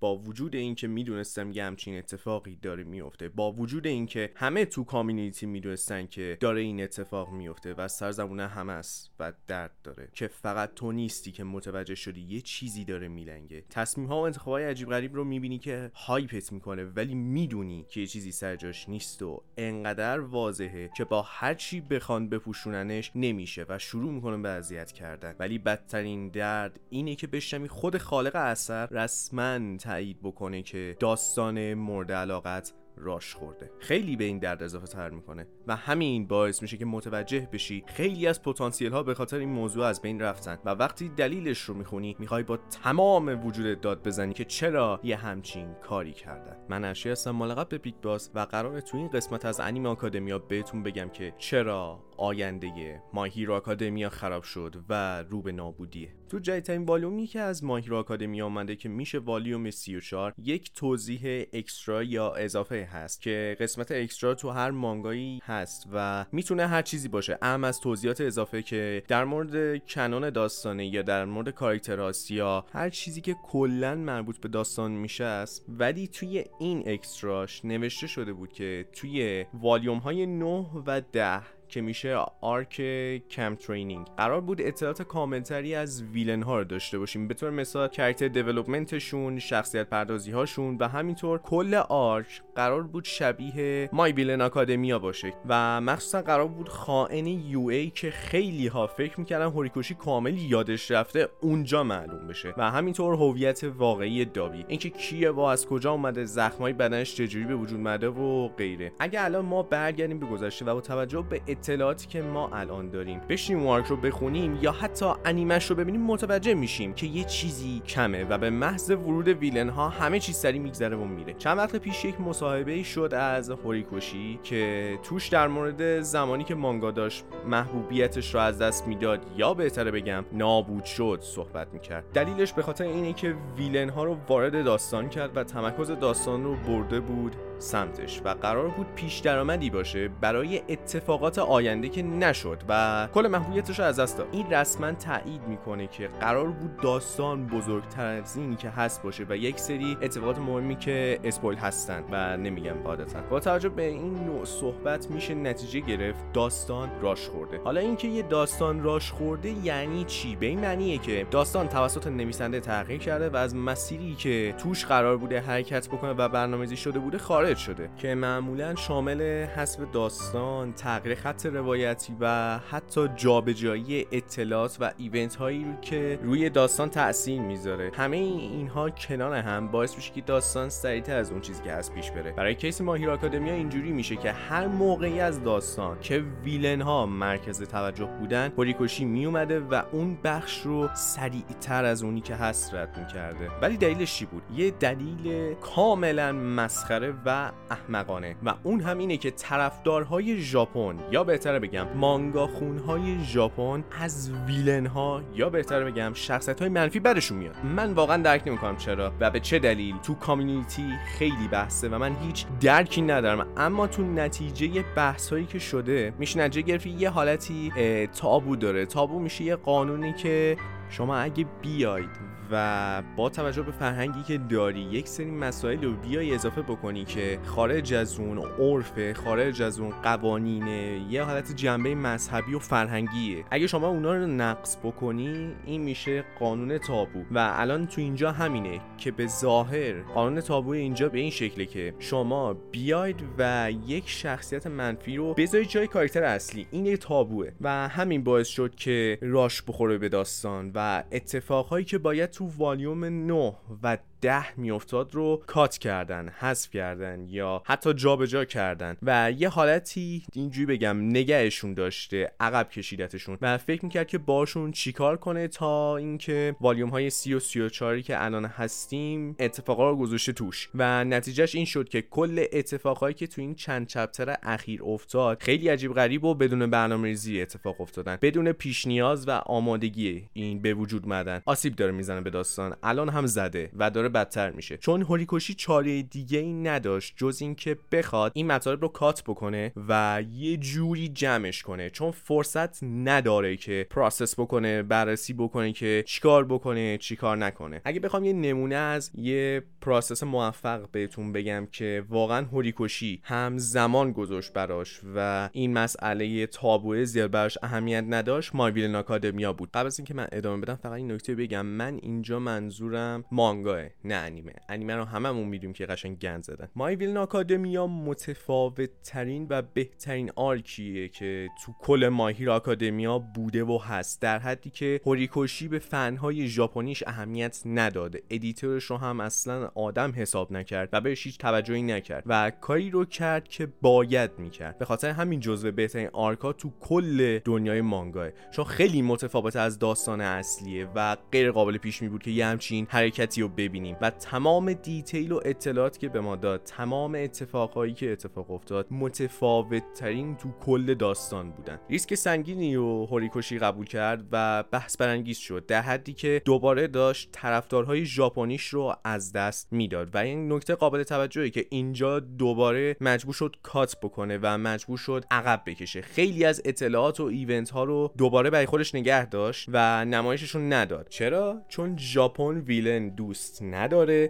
با وجود اینکه می‌دونستم یه همچین اتفاقی داره میفته با وجود اینکه همه تو کامیونیتی می‌دونستن که داره این اتفاق میفته و سرزبونه همه است و درد داره که فقط تو نیستی که متوجه شدی یه چیزی داره میلنگه. تصمیم ها و انتخابای عجیب غریب رو می‌بینی که هایپت می‌کنه ولی می‌دونی که یه چیزی سر جاش نیست و انقدر واضحه که با هر چی بخوان بپوشوننش نمیشه و شروع می‌کنه به اذیت کردن. ولی بدترین درد اینه که بشنوی خود خالق اثر رسما تایید بکنه که داستان مورد علاقت راش خورده. خیلی به این درد اضافه تر می‌کنه و همین باعث میشه که متوجه بشی خیلی از پتانسیل ها به خاطر این موضوع از بین رفتن و وقتی دلیلش رو می‌خونی می‌خوای با تمام وجودت داد بزنی که چرا یه همچین کاری کردن. من اشی هستم ملقب به Big Boss و قراره تو این قسمت از انیم آکادمیا بهتون بگم که چرا آینده My Hero Academia خراب شد و رو به نابودیه تو جدیدترین والیومی که از My Hero Academia آمده که میشه والیوم 34 یک توضیح extra یا اضافه هست که قسمت extra تو هر مانگایی هست و می‌تونه هر چیزی باشه. ام از توضیحات اضافه که در مورد canon داستانه یا در مورد کاراکتراست یا هر چیزی که کلا مربوط به داستان میشه است. ولی توی این extra ش نوشته شده بود که توی والیوم های 9 و 10 که میشه arc Camp Training. قرار بود اطلاعات کاملتری از villain ها رو داشته باشیم. به طور مثال character development شون شخصیت پردازی هاشون و همینطور کل arc قرار بود شبیه My Villain Academia باشه. و مخصوصا قرار بود خائن UA که خیلی ها فکر می‌کردن هوریکوشی کامل یادش رفته اونجا معلوم بشه. و همینطور هویت واقعی دابی اینکه کیه و از کجا اومده زخمای بدنش چجوری به وجود اومده و غیره. اگه الان ما برگردیم به گذشته و با توجه به اطلاعاتی که ما الان داریم. بشینیم و arc رو بخونیم یا حتی انیمش رو ببینیم متوجه میشیم که یه چیزی کمه و به محض ورود villain ها همه چیز سری میگذره و میره. چند وقت پیش یک مصاحبه شد از هوریکوشی که توش در مورد زمانی که مانگا داشت محبوبیتش رو از دست می‌داد یا بهتره بگم نابود شد صحبت می‌کرد. دلیلش به خاطر اینه که ویلن ها رو وارد داستان کرد و تمرکز داستان رو برده بود سمتش و قرار بود پیش درآمدی باشه برای اتفاقات آینده که نشد و کل محبوبیتش از دست داد. این رسما تایید می‌کنه که قرار بود داستان بزرگتر از اینی که هست باشه و یک سری اتفاقات مهمی که اسپویل هستن و نمیگم قاعدتا با توجه به این نوع صحبت میشه نتیجه گرفت داستان راش خورده. حالا اینکه یه داستان راش خورده یعنی چی؟ به این معنیه که داستان توسط نویسنده تغییر کرده و از مسیری که توش قرار بوده حرکت بکنه و برنامه‌ریزی شده بوده خارج شده. که معمولا شامل حذف داستان تغییر خط روایتی و حتی جابجایی اطلاعات و ایونت هایی رو که روی داستان تاثیر می‌ذاره. همه اینها کنار هم باعث میشه که داستان سریعتر از اون چیزی که از پیش بره. برای کیس ماهیر آکادمیا اینجوری میشه که هر موقعی از داستان که ویلن ها مرکز توجه بودن هوریکوشی میومده و اون بخش رو سریعتر از اونی که هست رد می‌کرده. ولی دلیلش چی بود؟ یه دلیل کاملا مسخره و احمقانه. و اون هم اینه که طرفدارهای ژاپن یا بهتره بگم مانگا خونهای ژاپن از ویلن ها یا بهتره بگم شخصیت های منفی برشون میاد. من واقعا درک نمی‌کنم چرا و به چه دلیل. تو کامیونیتی خیلی بحثه و من هیچ درکی ندارم. اما تو نتیجه بحث هایی که شده میشه نتیجه گرفتی یه حالتی تابو داره. تابو میشه یه قانونی که شما اگه بیاید و با توجه به فرهنگی که داری یک سری مسائل رو بیای اضافه بکنی که خارج از اون عرف خارج از اون قوانینه یه حالت جنبه مذهبی و فرهنگیه. اگه شما اونا رو نقص بکنی این میشه قانون تابو. و الان تو اینجا همینه که به ظاهر قانون تابو اینجا به این شکله که شما بیاید و یک شخصیت منفی رو بذارید جای کاراکتر اصلی. این یک تابوه. و همین باعث شد که راش بخوره به داستان. و اتفاقهایی که باید تو والیوم 9 و ده میافتاد رو کات کردن حذف کردن یا حتی جابجا کردن و یه حالتی اینجوری بگم نگهشون داشته عقب کشیدتشون و فکر می‌کرد که باشون چیکار کنه تا اینکه والیوم های سی و سی و چاری که الان هستیم اتفاقا رو گذاشته توش. و نتیجهش این شد که کل اتفاقهایی که تو این چند چپتر اخیر افتاد خیلی عجیب غریب و بدون برنامه ریزی اتفاق افتادن. بدون پیش نیاز و آمادگی این به وجود اومدن آسیب داره می‌زنه به داستان. الان هم زده و داره داره بدتر میشه. چون هوریکوشی چاره دیگه ای نداشت جز اینکه بخواد این مطالب رو cut بکنه و یه جوری جمعش کنه. چون فرصت نداره که process بکنه بررسی بکنه که چیکار بکنه چیکار نکنه. اگه بخوام یه نمونه از یه process موفق بهتون بگم که واقعا هوریکوشی هم زمان گذاشت براش و این مسئله تابوه زیاد براش اهمیت نداشت My Villain Academia بود. قبل از اینکه من ادامه بدم فقط این نکته بگم. من اینجا منظورم مانگاه. نه انیمه. انیمه رو هممون می‌دونیم که قشنگ گند زدن. My Villain Academia متفاوت ترین و بهترین arc یه که تو کل My Hero Academia بوده و هست. در حدی که هوریکوشی به فنهای ژاپنیش اهمیت نداده. editor ش رو هم اصلا آدم حساب نکرد و بهش هیچ توجهی نکرد و کاری رو کرد که باید می‌کرد. به خاطر همین جزو بهترین arc ا تو کل دنیای مانگاه. چون خیلی متفاوت از داستان اصلیه و غیر قابل پیش بینی بود که یه همچین حرکتی رو ببینیم. و تمام detail و اطلاعات که به ما داد تمام اتفاقهایی که اتفاق افتاد متفاوت ترین تو کل داستان بودن. ریسک سنگینی و هوریکوشی قبول کرد و بحث برانگیز شد. در حدی که دوباره داشت طرفدارهای ژاپنیش رو از دست می‌داد. و این نکته قابل توجهی که اینجا دوباره مجبور شد cut بکنه و مجبور شد عقب بکشه. خیلی از اطلاعات و event ها رو دوباره برای خودش نگه داشت و نمایششون نداد. چرا؟ چون ژاپن villain دوست نداره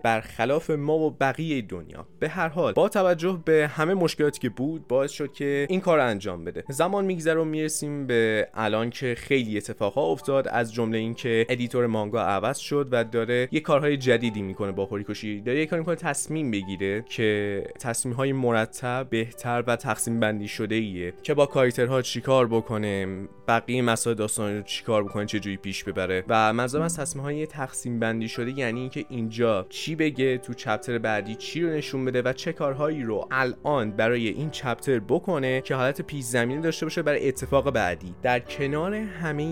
برخلاف ما و بقیه دنیا. به هر حال با توجه به همه مشکلاتی که بود باعث شد که این کار انجام بده. زمان میگذره و می‌رسیم به الان که خیلی اتفاقها افتاد. از جمله اینکه editor مانگا عوض شد و داره یه کارهای جدیدی می‌کنه با هوریکوشی داره یه کاری می‌کنه تصمیم بگیره که تصمیم های مرتب بهتر و تقسیم بندی شده ایه که با کاراکترها چیکار بکنه بقیه مسائل داستان رو چیکار بکنه چه پیش ببره. و منظورم از تصمیم های تقسیم بندی شده یعنی اینکه چی بگه تو چپتر بعدی چی رو نشون بده و چه کارهایی رو الان برای این چپتر بکنه که حالت پیش زمینه داشته باشه برای اتفاق بعدی. در کنار همه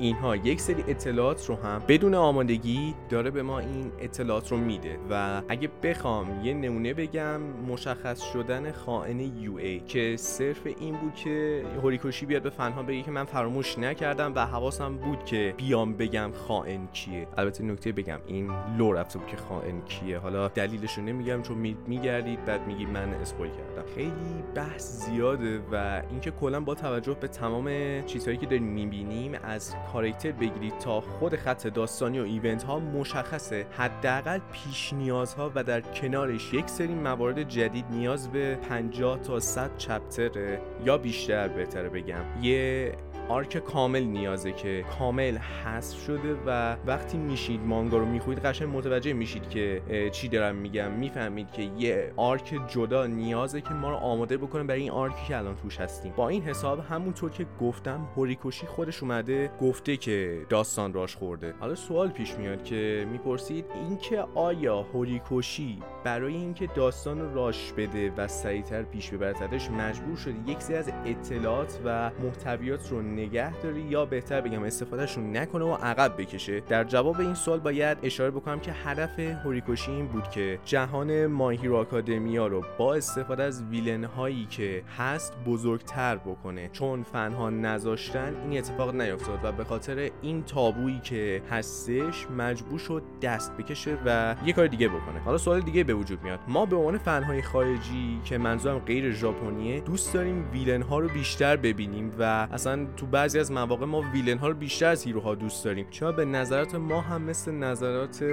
اینها یک سری اطلاعات رو هم بدون آمادگی داره به ما این اطلاعات رو میده و اگه بخوام یه نمونه بگم مشخص شدن خائن یو ای که صرف این بود که هوریکوشی بیاد به فنها بگه که من فراموش نکردم و حواسم بود که بیام بگم خائن کیه. البته نکته بگم این لو رفته که خائن کیه. حالا دلیلش رو نمیگم چون میگردید بعد میگی من spoil کردم. خیلی بحث زیاده و اینکه کلا با توجه به تمام چیزهایی که داریم می‌بینیم از کارکتر بگیرید تا خود خط داستانی و event ها مشخصه. حداقل پیش نیازها و در کنارش یک سری موارد جدید نیاز به 50 تا 100 chapter ه یا بیشتر بهتره بگم. یه arc کامل نیازه که کامل حذف شده و وقتی میشینید مانگا رو میخونید قشنگ متوجه میشید که چی دارم میگم. می‌فهمید که یه arc جدا نیازه که ما رو آماده بکنه برای این arc ی که الان توش هستیم. با این حساب همونطور که گفتم هوریکوشی خودش اومده گفته که داستان rush خورده. حالا سوال پیش میاد که می‌پرسید اینکه آیا هوریکوشی برای اینکه داستان رو rush بده و سریعتر پیش ببرتش مجبور شده یک سری از اطلاعات و محتویات رو نگه داره یا بهتر بگم استفادهشون نکنه و عقب بکشه؟ در جواب این سوال باید اشاره بکنم که هدف هوریکوشی این بود که جهان My Hero Academia رو با استفاده از villain هایی که هست بزرگتر بکنه. چون فنها نذاشتن این اتفاق نیفتاد و به خاطر این تابویی که هستش مجبور شد دست بکشه و یه کار دیگه بکنه. حالا سوال دیگه به وجود میاد. ما به عنوان فنهای خارجی که منظورم غیر ژاپنیه دوست داریم ویلن ها رو بیشتر ببینیم و اصلا تو بعضی از مواقع ما ویلن ها رو بیشتر از هیروها دوست داریم. چرا به نظرات ما هم مثل نظرات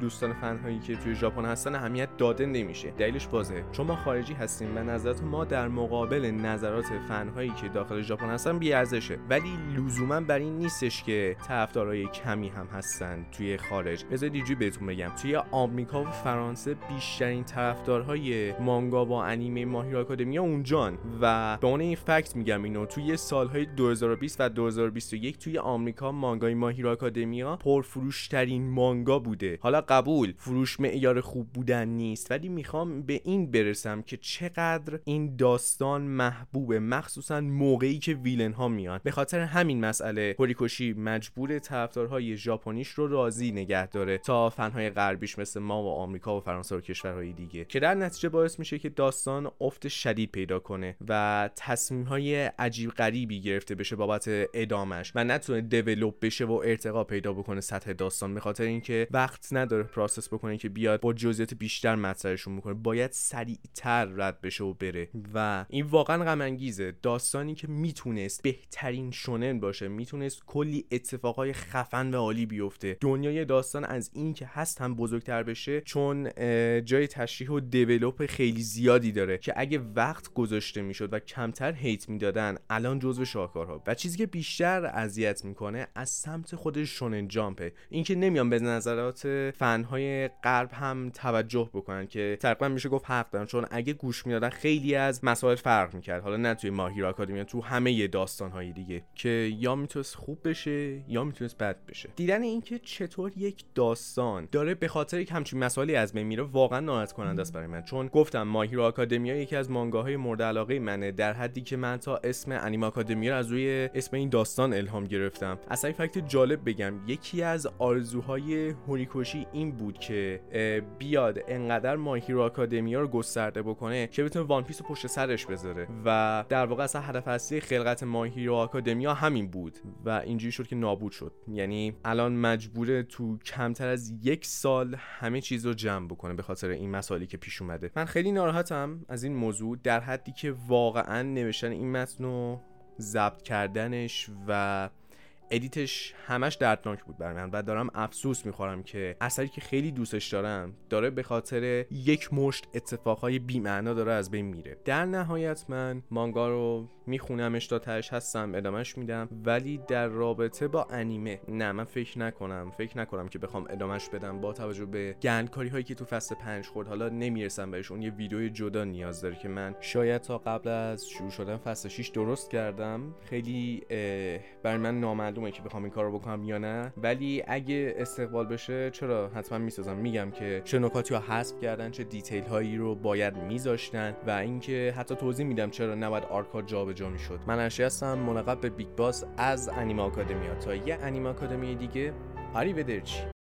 دوستان فن هایی که توی ژاپن هستن اهمیت داده نمیشه؟ دلیلش واضحه. چون ما خارجی هستیم و نظرات ما در مقابل نظرات فن هایی که داخل ژاپن هستن بی ارزشه ولی لزوما بر این نیستش که طرفدارای کمی هم هستن توی خارج. بذارید اینجوری بهتون بگم. توی آمریکا و فرانسه بیشترین طرفدارهای مانگا و انیمه ماهیر آکادمیا اونجان و به اون این فکت میگم اینو توی سالهای 2020 و 2021 توی آمریکا مانگای ماهیر آکادمیا پرفروشترین مانگا بوده. حالا قبول فروش معیار خوب بودن نیست ولی می‌خوام به این برسم که چقدر این داستان محبوبه مخصوصا موقعی که ویلن ها میان. به خاطر همین مسئله هوریکوشی مجبور طرفدارهای ژاپنیش رو راضی نگه داره تا فنهای غربیش مثل ما و آمریکا و فرانسه رو کشورهای دیگه که در نتیجه باعث میشه که داستان افت شدید پیدا کنه و تصمیم های عجیب غریبی گرفته بشه بابت ادامش و نتونه develop بشه و ارتقا پیدا بکنه سطح داستان به خاطر اینکه وقت نداره process بکنه که بیاد با جزئیات بیشتر مطرحشون بکنه. باید سریعتر رد بشه و بره. و این واقعا غم انگیزه. داستانی که می‌تونست بهترین شونن باشه می‌تونست کلی اتفاقای خفن و عالی بیفته. دنیای داستان از این که هست هم بزرگتر بشه چون جای تشریح و develop خیلی زیادی داره که اگه وقت گذاشته می‌شد و کمتر hate می‌دادن الان جزو شاهکارها. و چیزی که بیشتر اذیت می‌کنه از سمت خود Shonen Jump ه. اینکه نمیان به نظرات فنهای غرب هم توجه بکنن که تقریبا میشه گفت حق دارن. چون اگه گوش می‌دادن خیلی از مسائل فرق می‌کرد. حالا نه توی ماهیر آکادمی تو همه داستان های دیگه که یا می‌تونست خوب بشه یا می‌تونست بد بشه. دیدن اینکه چطور یک داستان داره به خاطر یک همچین مسائلی از بین میره واقعا ناراحت کننده است برای من. چون گفتم ماهیر آکادمیا یکی از مانگاهای مورد علاقه منه در حدی که من تا اسم انیم آکادمیا از روی اسم این داستان الهام گرفتم. اصلا فکت جالب بگم یکی از آرزوهای هوریکوشی این بود که بیاد انقدر My Hero Academia رو گسترده بکنه که بتونه One Piece رو پشت سرش بذاره. و در واقع اصلا هدف اصلی خلقت My Hero Academia همین بود. و اینجوری شد که نابود شد. یعنی الان مجبوره تو کمتر از یک سال همه چیز رو جمع بکنه به خاطر این مسائلی که پیش اومده. من خیلی ناراحتم از این موضوع در حدی که واقعا نوشتن این متن رو ضبط کردنش و edit ش همش دردناک بود بر من و دارم افسوس می‌خورم که اثری که خیلی دوستش دارم داره به خاطر یک مشت اتفاقهای بیمعنا داره از بین میره. در نهایت من مانگا رو میخونمش تا تهش هستم ادامهش میدم. ولی در رابطه با انیمه نه من فکر نکنم. فکر نکنم که بخوام ادامهش بدم با توجه به گندکاری هایی که تو فصل پنج خورد. حالا نمی‌رسم بهش اون یه ویدیوی جدا نیاز داره که من شاید تا قبل از شروع شدن فصل 6 درست کردم. خیلی برای من نامعلومه که بخوام این کارو بکنم یا نه. ولی اگه استقبال بشه چرا حتما می‌سازم. میگم که چه نکاتی حذف کردن چه detail هایی رو باید میذاشتن و اینکه حتی توضیح میدم چرا نباید arc ا جابجا می‌شد. من ارشی هستم ملقب به Big Boss از انیما آکادمیا. تا یه انیما آکادمی دیگه آری بدرچی.